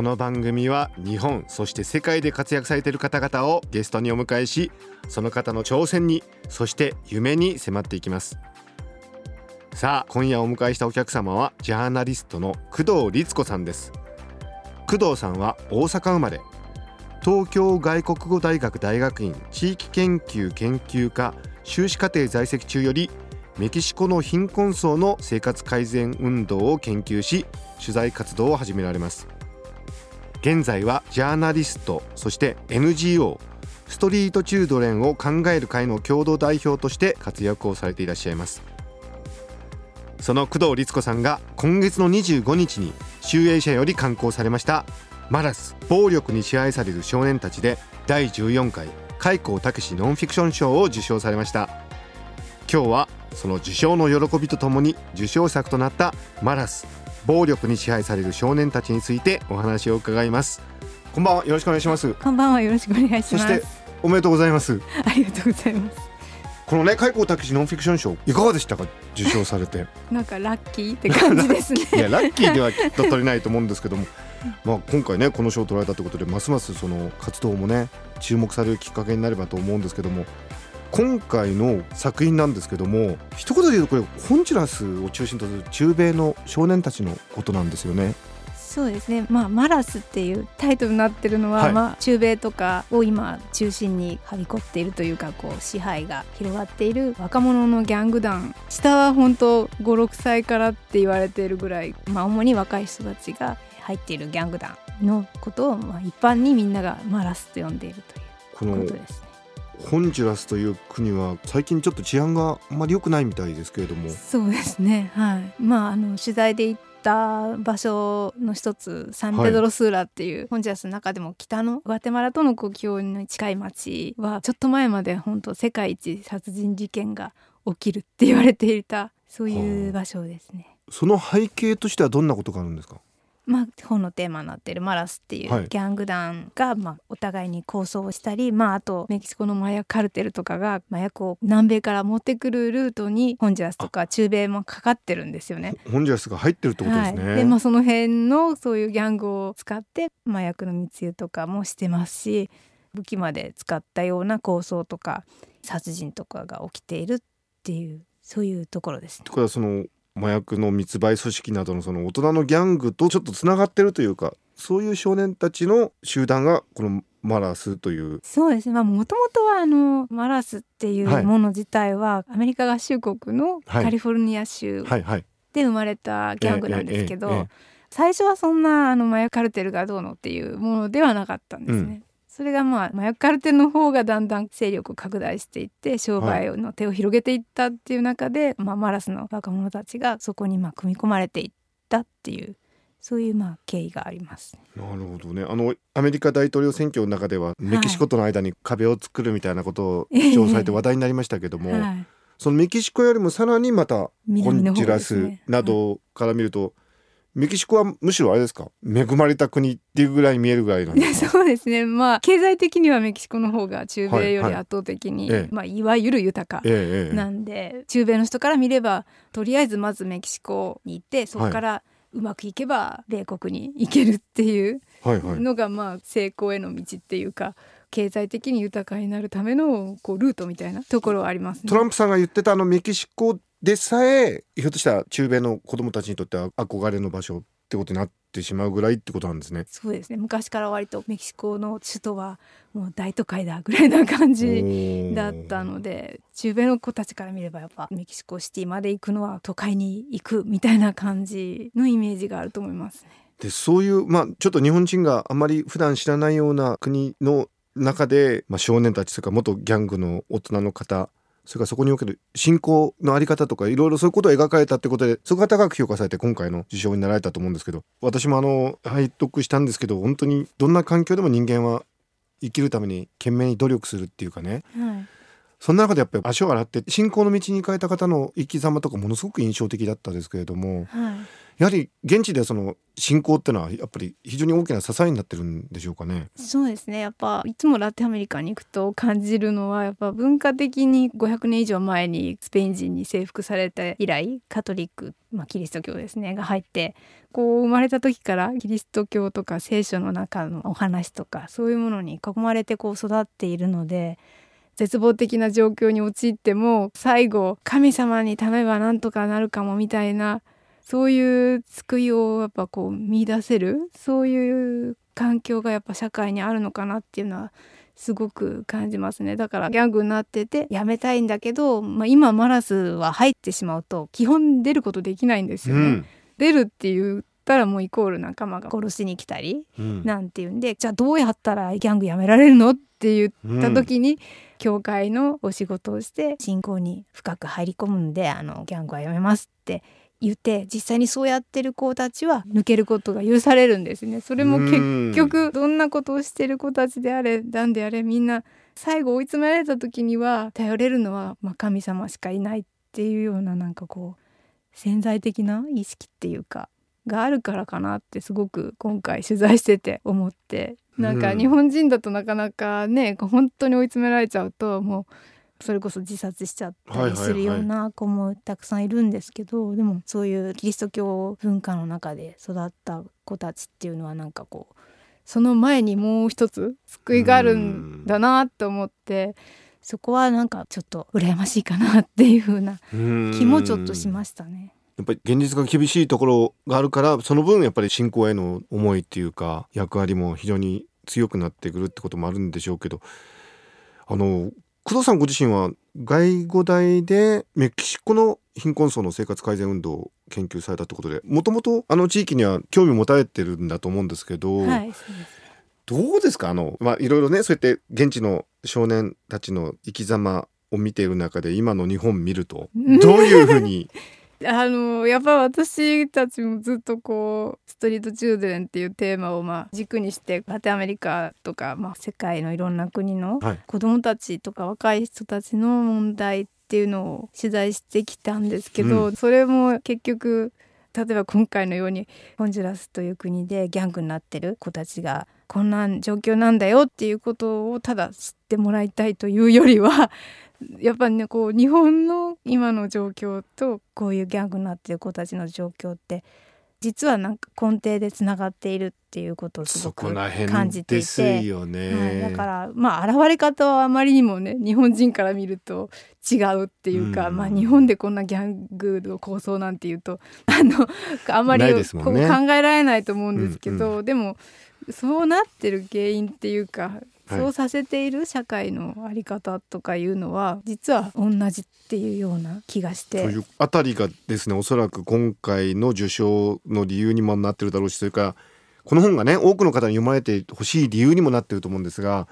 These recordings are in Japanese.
この番組は日本そして世界で活躍されている方々をゲストにお迎えしその方の挑戦にそして夢に迫っていきます。さあ今夜お迎えしたお客様はジャーナリストの工藤律子さんです。工藤さんは大阪生まれ東京外国語大学大学院地域研究研究科修士課程在籍中よりメキシコの貧困層の生活改善運動を研究し取材活動を始められます。現在はジャーナリストそして NGO ストリートチュードレンを考える会の共同代表として活躍をされていらっしゃいます。その工藤律子さんが今月の25日に集英社より刊行されましたマラス暴力に支配される少年たちで第14回開口武ノンフィクション賞を受賞されました。今日はその受賞の喜びとともに受賞作となったマラス暴力に支配される少年たちについてお話を伺います。こんばんは。よろしくお願いします。こんばんは。よろしくお願いします。そしておめでとうございます。ありがとうございます。このね開口武ノンフィクション賞いかがでしたか？受賞されて。なんかラッキーって感じですね。いやラッキーではきっと取れないと思うんですけども。まあ今回ねこの賞を取られたということでますますその活動もね注目されるきっかけになればと思うんですけども今回の作品なんですけども一言で言うとこれホンジュラスを中心とする中米の少年たちのことなんですよね。そうですね、まあ、マラスっていうタイトルになってるのは、はい、まあ、中米とかを今中心にはびこっているというかこう支配が広がっている若者のギャング団下は本当56歳からって言われているぐらい、まあ、主に若い人たちが入っているギャング団のことを、まあ、一般にみんながマラスと呼んでいるということですね。ホンジュラスという国は最近ちょっと治安があんまり良くないみたいですけれども。そうですね。はい。まああの取材で行った場所の一つサンペドロスーラっていう、はい、ホンジュラスの中でも北のグアテマラとの国境に近い町はちょっと前まで本当世界一殺人事件が起きるって言われていたそういう場所ですね、その背景としてはどんなことがあるんですか？まあ、本のテーマになっているマラスっていうギャング団が、まあ、お互いに抗争をしたり、まあ、あとメキシコの麻薬カルテルとかが麻薬を南米から持ってくるルートにホンジュラスとか中米もかかってるんですよね。ホンジュラスが入ってるってことですね。はい、でまあその辺のそういうギャングを使って麻薬の密輸とかもしてますし武器まで使ったような抗争とか殺人とかが起きているっていうそういうところです、ね。とかその麻薬の密売組織などのその大人のギャングとちょっとつながってるというかそういう少年たちの集団がこのマラスという。そうですね。まあもともとはあのマラスっていうもの自体は、アメリカ合衆国のカリフォルニア州で生まれたギャングなんですけど、最初はそんなあの麻薬カルテルがどうのっていうものではなかったんですね。うんそれがまあ麻薬カルテルの方がだんだん勢力を拡大していって商売の手を広げていったっていう中で、はい、まあ、マラスの若者たちがそこにまあ組み込まれていったっていうそういうまあ経緯があります、なるほどね。あのアメリカ大統領選挙の中ではメキシコとの間に壁を作るみたいなことを 主張されて話題になりましたけども、はい、そのメキシコよりもさらにまたホンジュラスなどから見ると、メキシコはむしろあれですか？恵まれた国っていうぐらい見えるぐらいなんですそうですね。まあ経済的にはメキシコの方が中米より圧倒的に、はいはい、まあ、いわゆる豊かなんで、ええ、中米の人から見ればとりあえずまずメキシコに行ってそこからうまくいけば米国に行けるっていうのがまあ成功への道っていうか。経済的に豊かになるためのこうルートみたいなところはあります、ね、トランプさんが言ってたあのメキシコでさえひょっとしたら中米の子供たちにとっては憧れの場所ってことになってしまうぐらいってことなんですね。そうですね昔から割とメキシコの首都はもう大都会だぐらいな感じだったので中米の子たちから見ればやっぱメキシコシティまで行くのは都会に行くみたいな感じのイメージがあると思いますね。でそういうまあちょっと日本人があまり普段知らないような国の中で、まあ、少年たちとか元ギャングの大人の方それからそこにおける信仰のあり方とかいろいろそういうことを描かれたってことでそこが高く評価されて今回の受賞になられたと思うんですけど私もあの拝読したんですけど本当にどんな環境でも人間は生きるために懸命に努力するっていうかね、はい。そんな中でやっぱり足を洗って信仰の道に変えた方の生き様とかものすごく印象的だったですけれども、はい、やはり現地でその信仰ってのはやっぱり非常に大きな支えになってるんでしょうかね。そうですねやっぱいつもラテンアメリカに行くと感じるのはやっぱ文化的に500年以上前にスペイン人に征服されて以来カトリック、まあ、キリスト教ですねが入ってこう生まれた時からキリスト教とか聖書の中のお話とかそういうものに囲まれてこう育っているので。絶望的な状況に陥っても最後神様に頼めばなんとかなるかもみたいなそういう救いをやっぱこう見出せるそういう環境がやっぱ社会にあるのかなっていうのはすごく感じますね。だからギャングになっててやめたいんだけど、まあ、今マラスは入ってしまうと基本出ることできないんですよね。うん、出るって言ったらもうイコール仲間が殺しに来たり、なんていうんでじゃあどうやったらギャングやめられるのって言った時に、うん、教会のお仕事をして信仰に深く入り込むんであのギャングはやめますって言って実際にそうやってる子たちは抜けることが許されるんですね。それも結局どんなことをしてる子たちであれ何であれみんな最後追い詰められた時には頼れるのは、まあ、神様しかいないっていうようななんかこう潜在的な意識っていうかがあるからかなってすごく今回取材してて思って。なんか日本人だとなかなかね本当に追い詰められちゃうともうそれこそ自殺しちゃったりするような子もたくさんいるんですけど、でもそういうキリスト教文化の中で育った子たちっていうのはなんかこうその前にもう一つ救いがあるんだなと思ってそこはなんかちょっと羨ましいかなっていう風な気もちょっとしましたね。やっぱり現実が厳しいところがあるからその分やっぱり信仰への思いっていうか役割も非常に強くなってくるってこともあるんでしょうけどあの工藤さんご自身は外語大でメキシコの貧困層の生活改善運動を研究されたってことでもともとあの地域には興味を持たれてるんだと思うんですけど、はい、どうですか？あの、まあ、いろいろねそうやって現地の少年たちの生き様を見ている中で今の日本見ると どういうふうにあのやっぱ私たちもずっとこうストリートチューデンっていうテーマをまあ軸にしてラテンアメリカとか、まあ、世界のいろんな国の子どもたちとか若い人たちの問題っていうのを取材してきたんですけど、うん、それも結局例えば今回のようにホンジュラスという国でギャングになってる子たちがこんな状況なんだよっていうことをただ知ってもらいたいというよりはやっぱりねこう日本の今の状況とこういうギャングになってる子たちの状況って実はなんか根底でつながっているっていうことをすごく感じていて、ねはい、だからまあ現れ方はあまりにもね日本人から見ると違うっていうか、うん、まあ日本でこんなギャングの構想なんていうと あのあんまりこう考えられないと思うんですけど、うんうん、でもそうなってる原因っていうかそうさせている社会の在り方とかいうのは実は同じっていうような気がして。というあたりがですねおそらく今回の受賞の理由にもなってるだろうしそれからこの本がね多くの方に読まれてほしい理由にもなってると思うんですが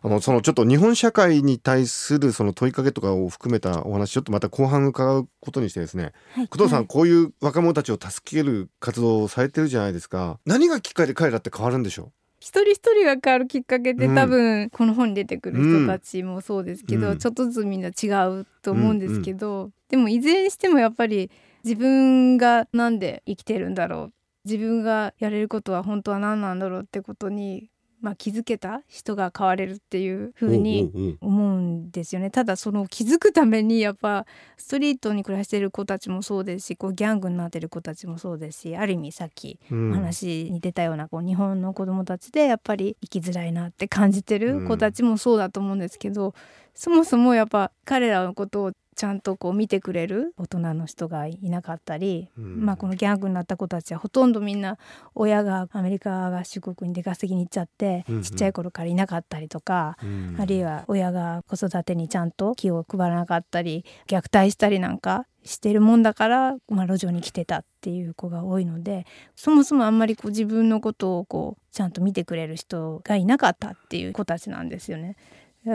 あのそのちょっと日本社会に対するその問いかけとかを含めたお話ちょっとまた後半伺うことにしてですね、はい、工藤さん、はい、こういう若者たちを助ける活動をされてるじゃないですか。何がきっかけで彼らって変わるんでしょう？一人一人が変わるきっかけって多分この本に出てくる人たちもそうですけど、うん、ちょっとずつみんな違うと思うんですけど、うんうん、でもいずれにしてもやっぱり自分が何で生きてるんだろう。自分がやれることは本当は何なんだろうってことにまあ、気づけた人が変われるっていうふうに思うんですよね。ただその気づくためにやっぱストリートに暮らしてる子たちもそうですしこうギャングになってる子たちもそうですしある意味さっき話に出たようなこう日本の子どもたちでやっぱり生きづらいなって感じてる子たちもそうだと思うんですけど、そもそもやっぱ彼らのことをちゃんとこう見てくれる大人の人がいなかったり、うん、まあこのギャングになった子たちはほとんどみんな親がアメリカ合衆国に出稼ぎに行っちゃって、うんうん、ちっちゃい頃からいなかったりとか、うん、あるいは親が子育てにちゃんと気を配らなかったり虐待したりなんかしてるもんだから、まあ、路上に来てたっていう子が多いのでそもそもあんまりこう自分のことをこうちゃんと見てくれる人がいなかったっていう子たちなんですよね。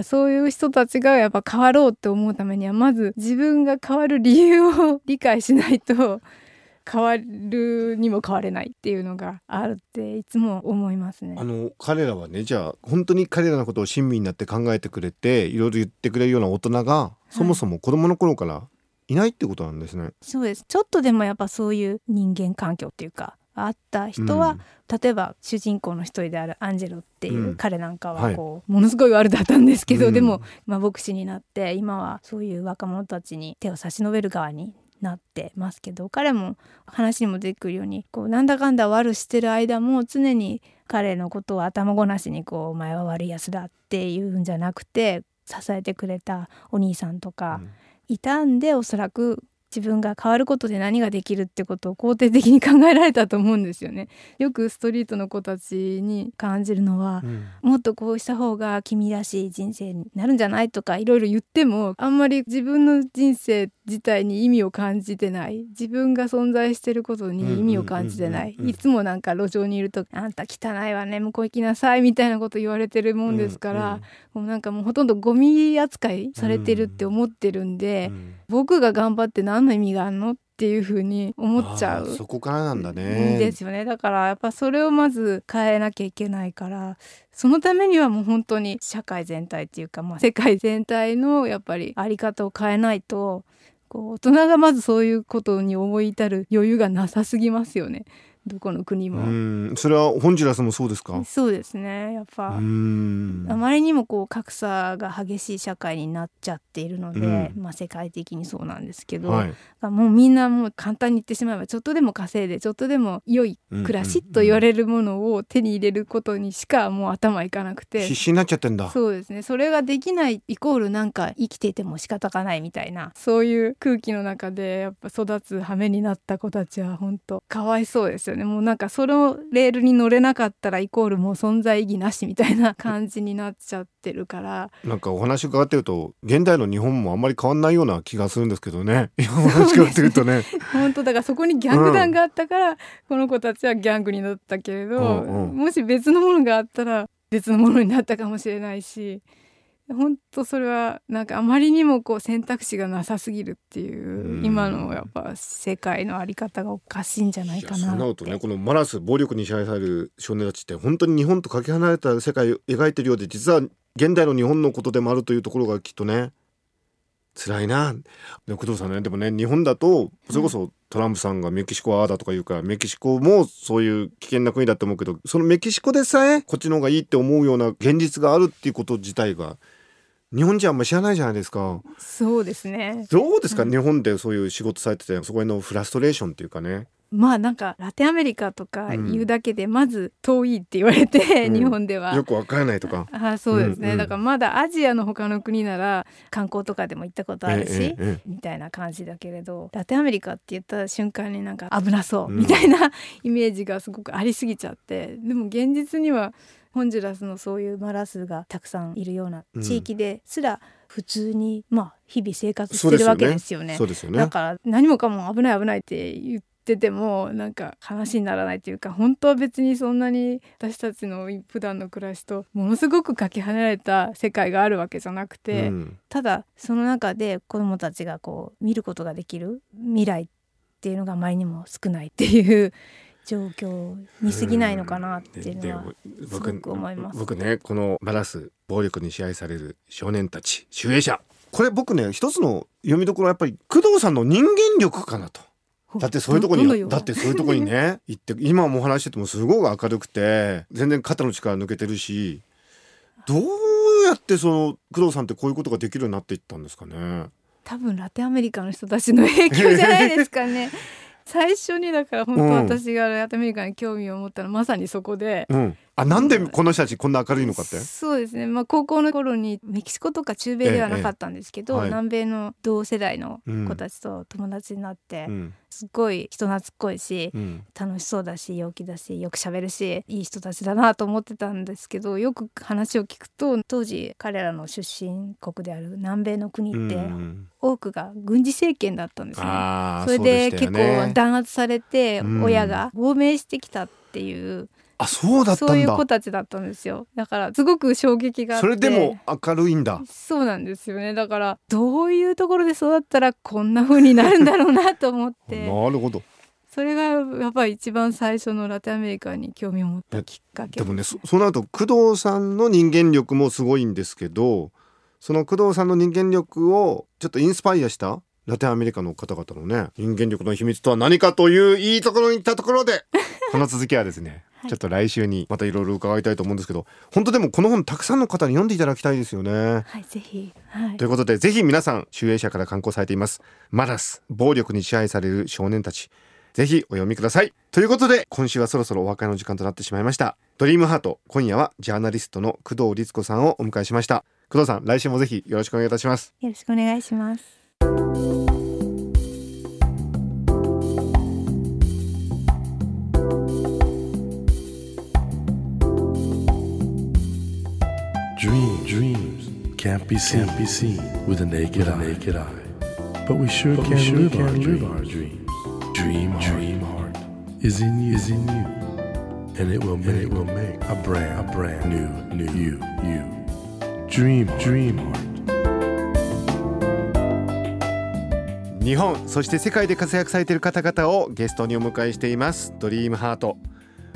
そういう人たちがやっぱ変わろうって思うためにはまず自分が変わる理由を 理解しないと 変わるにも変われないっていうのがあるっていつも思いますね。あの彼らはねじゃあ本当に彼らのことを親身になって考えてくれていろいろ言ってくれるような大人が、そもそも子供の頃からいないってことなんですね。そうですちょっとでもやっぱそういう人間環境っていうかあった人は、うん、例えば主人公の一人であるアンジェロっていう彼なんかはこう、はい、ものすごい悪だったんですけど、うん、でも、まあ、牧師になって今はそういう若者たちに手を差し伸べる側になってますけど彼も話にも出てくるようにこうなんだかんだ悪してる間も常に彼のことを頭ごなしにこう「お前は悪いやつだ」っていうんじゃなくて支えてくれたお兄さんとかいたんで、うん、おそらく自分が変わることで何ができるってことを肯定的に考えられたと思うんですよね。よくストリートの子たちに感じるのは、うん、もっとこうした方が君らしい人生になるんじゃないとかいろいろ言ってもあんまり自分の人生自体に意味を感じてない。自分が存在してることに意味を感じてない。いつもなんか路上にいると「あんた汚いわね向こう行きなさい」みたいなこと言われてるもんですから、もうなんかもうほとんどゴミ扱いされてるって思ってるんで、僕が頑張って何の意味があるのっていうふうに思っちゃうそこからなんだねですよねだからやっぱそれをまず変えなきゃいけないからそのためにはもう本当に社会全体っていうか、まあ、世界全体のやっぱり在り方を変えないとこう大人がまずそういうことに思い至る余裕がなさすぎますよね。どこの国も。それはホンジュラスもそうですか？そうですね。やっぱ。あまりにもこう格差が激しい社会になっちゃっているので、まあ世界的にそうなんですけど、はい、もうみんなもう簡単に言ってしまえばちょっとでも稼いでちょっとでも良い暮らしと言われるものを手に入れることにしかもう頭いかなくて。必死になっちゃってん。だそうですね。それができないイコールなんか生きていても仕方がないみたいなそういう空気の中でやっぱ育つ羽目になった子たちは本当かわいそうですよよね。もうなんかそのレールに乗れなかったらイコールもう存在意義なしみたいな感じになっちゃってるから。なんかお話伺ってると現代の日本もあんまり変わんないような気がするんですけどね。お話伺ってるとね。本当だからそこにギャング団があったから、うん、この子たちはギャングになったけれど、うんうん、もし別のものがあったら別のものになったかもしれないし本当それはなんかあまりにもこう選択肢がなさすぎるっていう今のやっぱ世界のあり方がおかしいんじゃないかなそうなるとねこのマラス暴力に支配される少年たちって本当に日本とかけ離れた世界を描いてるようで実は現代の日本のことでもあるというところがきっとね辛いな。で工藤さんねでもね日本だとそれこそトランプさんがメキシコはああだとか言うからメキシコもそういう危険な国だと思うけどそのメキシコでさえこっちの方がいいって思うような現実があるっていうこと自体が日本人あんまり知らないじゃないですか。そうですね。どうですか、うん、日本でそういう仕事されててそこへのフラストレーションっていうかね。まあなんかラテンアメリカとか言うだけでまず遠いって言われて、うん、日本では、よくわからないとか。あそうですね、うんうん、だからまだアジアの他の国なら観光とかでも行ったことあるし、みたいな感じだけれどラテンアメリカって言った瞬間になんか危なそうみたいな、イメージがすごくありすぎちゃってでも現実にはホンジュラスのそういうマラスがたくさんいるような地域ですら、普通にまあ日々生活してるわけですよね。そうですよね。だから何もかも危ない危ないって言っててもなんか話にならないというか本当は別にそんなに私たちの普段の暮らしとものすごくかけ離れた世界があるわけじゃなくて、うん、ただその中で子どもたちがこう見ることができる未来っていうのがあまりにも少ないっていう状況に過ぎないのかなっていうのはすごく思います。僕ねこのバラす暴力に支配される少年たち守衛者。これ僕ね一つの読みどころはやっぱり工藤さんの人間力かなと。だってそういうとこにだってそういうとこにね 行って今もお話しててもすごく明るくて全然肩の力抜けてるしどうやってその工藤さんってこういうことができるようになっていったんですかね。多分ラテンアメリカの人たちの影響じゃないですかね 最初にだから本当私がラテンアメリカに興味を持ったのはまさにそこで、うん、あなんでこの人たちこんな明るいのかって？そうですね、まあ、高校の頃にメキシコとか中米ではなかったんですけど、ええはい、南米の同世代の子たちと友達になって、うん、すっごい人懐っこいし、うん、楽しそうだし陽気だしよく喋るしいい人たちだなと思ってたんですけどよく話を聞くと当時彼らの出身国である南米の国って、多くが軍事政権だったんですね。それで結構弾圧されて親が亡命してきたっていうあそうだったそういう子たちだったんですよ。だからすごく衝撃がそれでも明るいんだ。そうなんですよね。だからどういうところで育ったらこんな風になるんだろうなと思って。なるほど。それがやっぱり一番最初のラテンアメリカに興味を持ったきっかけ。でもねそその後工藤さんの人間力もすごいんですけどその工藤さんの人間力をちょっとインスパイアしたラテンアメリカの方々のね人間力の秘密とは何かといういいところに行ったところで この続きはですねはい、ちょっと来週にまたいろいろ伺いたいと思うんですけど本当でもこの本たくさんの方に読んでいただきたいですよね。はいぜひ、はい、ということでぜひ皆さん集英社から刊行されています。マラス暴力に支配される少年たち。ぜひお読みください。ということで今週はそろそろお別れの時間となってしまいました。ドリームハート。今夜はジャーナリストの工藤律子さんをお迎えしました。工藤さん来週もぜひよろしくお願いいたします。よろしくお願いします can't be seen, can't be seen with a naked, with a naked eye. eye. But we sure but can, we sure live, can our live our dreams. Dream, dream heart is in you, is in you, and it will make, it will make a brand, a brand new, new you, you. Dream, dream heart. 日本そして世界で活躍されている方々をゲストにお迎えしていますドリームハート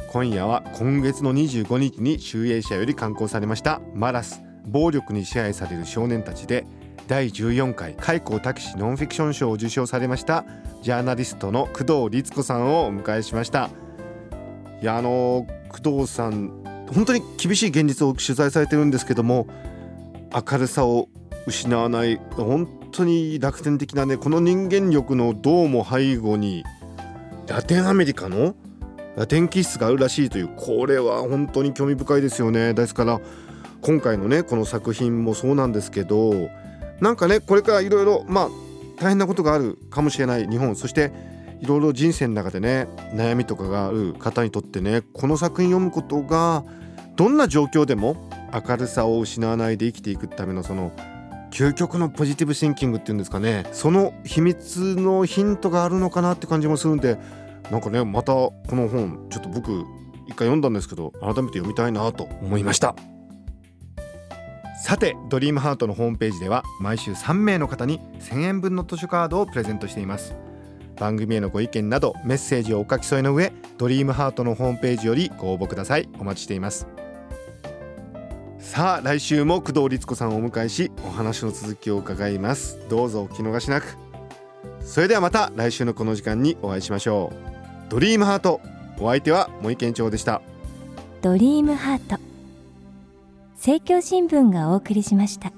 今夜は今月の25日に集英社より刊行されましたマラス暴力に支配される少年たちで第14回開口拓司ノンフィクション賞を受賞されましたジャーナリストの工藤律子さんをお迎えしました。いやあの工藤さん本当に厳しい現実を取材されてるんですけども明るさを失わない本当に楽天的なねこの人間力のどうも背後にラテンアメリカのラテン気質があるらしいというこれは本当に興味深いですよね。ですから今回のねこの作品もそうなんですけどなんかねこれからいろいろまあ大変なことがあるかもしれない日本そしていろいろ人生の中でね悩みとかがある方にとってねこの作品読むことがどんな状況でも明るさを失わないで生きていくためのその究極のポジティブシンキングっていうんですかねその秘密のヒントがあるのかなって感じもするんでなんかねまたこの本ちょっと僕一回読んだんですけど改めて読みたいなと思いました。さてドリームハートのホームページでは毎週3名の方に1000円分の図書カードをプレゼントしています。番組へのご意見などメッセージをお書き添えの上ドリームハートのホームページよりご応募ください。お待ちしています。さあ来週も工藤律子さんをお迎えしお話の続きを伺います。どうぞお聞き逃しなく。それではまた来週のこの時間にお会いしましょう。ドリームハートお相手は森健長でした。ドリームハート。政教新聞がお送りしました。